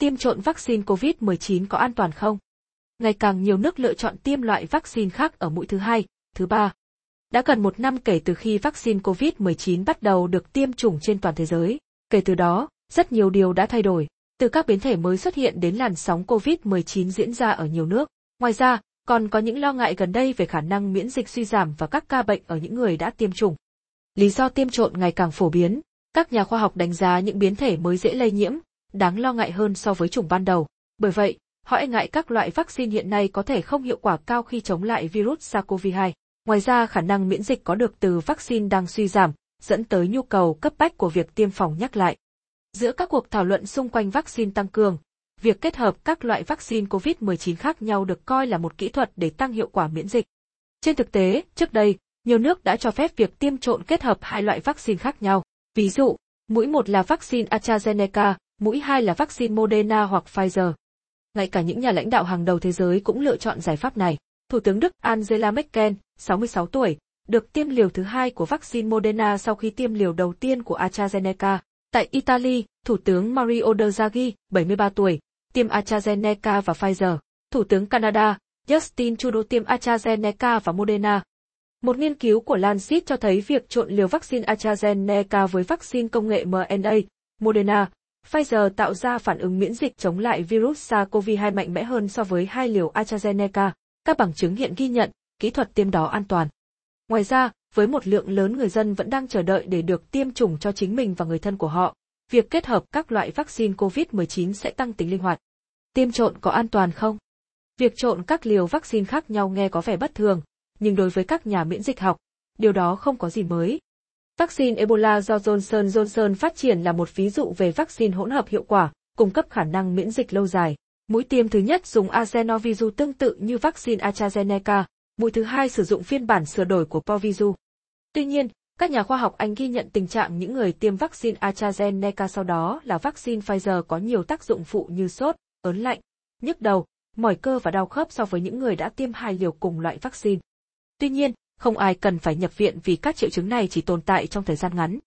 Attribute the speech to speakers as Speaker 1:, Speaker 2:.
Speaker 1: tiêm trộn vaccine COVID-19 có an toàn không? Ngày càng nhiều nước lựa chọn tiêm loại vaccine khác ở mũi thứ hai, thứ ba. Đã gần một năm kể từ khi vaccine COVID-19 bắt đầu được tiêm chủng trên toàn thế giới. Kể từ đó, rất nhiều điều đã thay đổi, từ các biến thể mới xuất hiện đến làn sóng COVID-19 diễn ra ở nhiều nước. Ngoài ra, còn có những lo ngại gần đây về khả năng miễn dịch suy giảm và các ca bệnh ở những người đã tiêm chủng. Lý do tiêm trộn ngày càng phổ biến, các nhà khoa học đánh giá những biến thể mới dễ lây nhiễm, đáng lo ngại hơn so với chủng ban đầu. Bởi vậy, họ e ngại các loại vaccine hiện nay có thể không hiệu quả cao khi chống lại virus SARS-CoV-2. Ngoài ra khả năng miễn dịch có được từ vaccine đang suy giảm, dẫn tới nhu cầu cấp bách của việc tiêm phòng nhắc lại. Giữa các cuộc thảo luận xung quanh vaccine tăng cường, việc kết hợp các loại vaccine COVID-19 khác nhau được coi là một kỹ thuật để tăng hiệu quả miễn dịch. Trên thực tế, trước đây, nhiều nước đã cho phép việc tiêm trộn kết hợp hai loại vaccine khác nhau. Ví dụ, mũi một là vaccine AstraZeneca, mũi hai là vaccine Moderna hoặc Pfizer. Ngay cả những nhà lãnh đạo hàng đầu thế giới cũng lựa chọn giải pháp này. Thủ tướng Đức Angela Merkel, 66 tuổi, được tiêm liều thứ hai của vaccine Moderna sau khi tiêm liều đầu tiên của AstraZeneca. Tại Italy, Thủ tướng Mario Draghi, 73 tuổi, tiêm AstraZeneca và Pfizer. Thủ tướng Canada, Justin Trudeau tiêm AstraZeneca và Moderna. Một nghiên cứu của Lancet cho thấy việc trộn liều vaccine AstraZeneca với vaccine công nghệ mRNA, Moderna, Pfizer tạo ra phản ứng miễn dịch chống lại virus SARS-CoV-2 mạnh mẽ hơn so với hai liều AstraZeneca. Các bằng chứng hiện ghi nhận, kỹ thuật tiêm đó an toàn. Ngoài ra, với một lượng lớn người dân vẫn đang chờ đợi để được tiêm chủng cho chính mình và người thân của họ, việc kết hợp các loại vaccine COVID-19 sẽ tăng tính linh hoạt. Tiêm trộn có an toàn không? Việc trộn các liều vaccine khác nhau nghe có vẻ bất thường, nhưng đối với các nhà miễn dịch học, điều đó không có gì mới. Vaccine Ebola do Johnson Johnson phát triển là một ví dụ về vaccine hỗn hợp hiệu quả, cung cấp khả năng miễn dịch lâu dài. Mũi tiêm thứ nhất dùng Azenovizu tương tự như vaccine AstraZeneca, mũi thứ hai sử dụng phiên bản sửa đổi của Povizu. Tuy nhiên, các nhà khoa học Anh ghi nhận tình trạng những người tiêm vaccine AstraZeneca sau đó là vaccine Pfizer có nhiều tác dụng phụ như sốt, ớn lạnh, nhức đầu, mỏi cơ và đau khớp so với những người đã tiêm hai liều cùng loại vaccine. Tuy nhiên, không ai cần phải nhập viện vì các triệu chứng này chỉ tồn tại trong thời gian ngắn.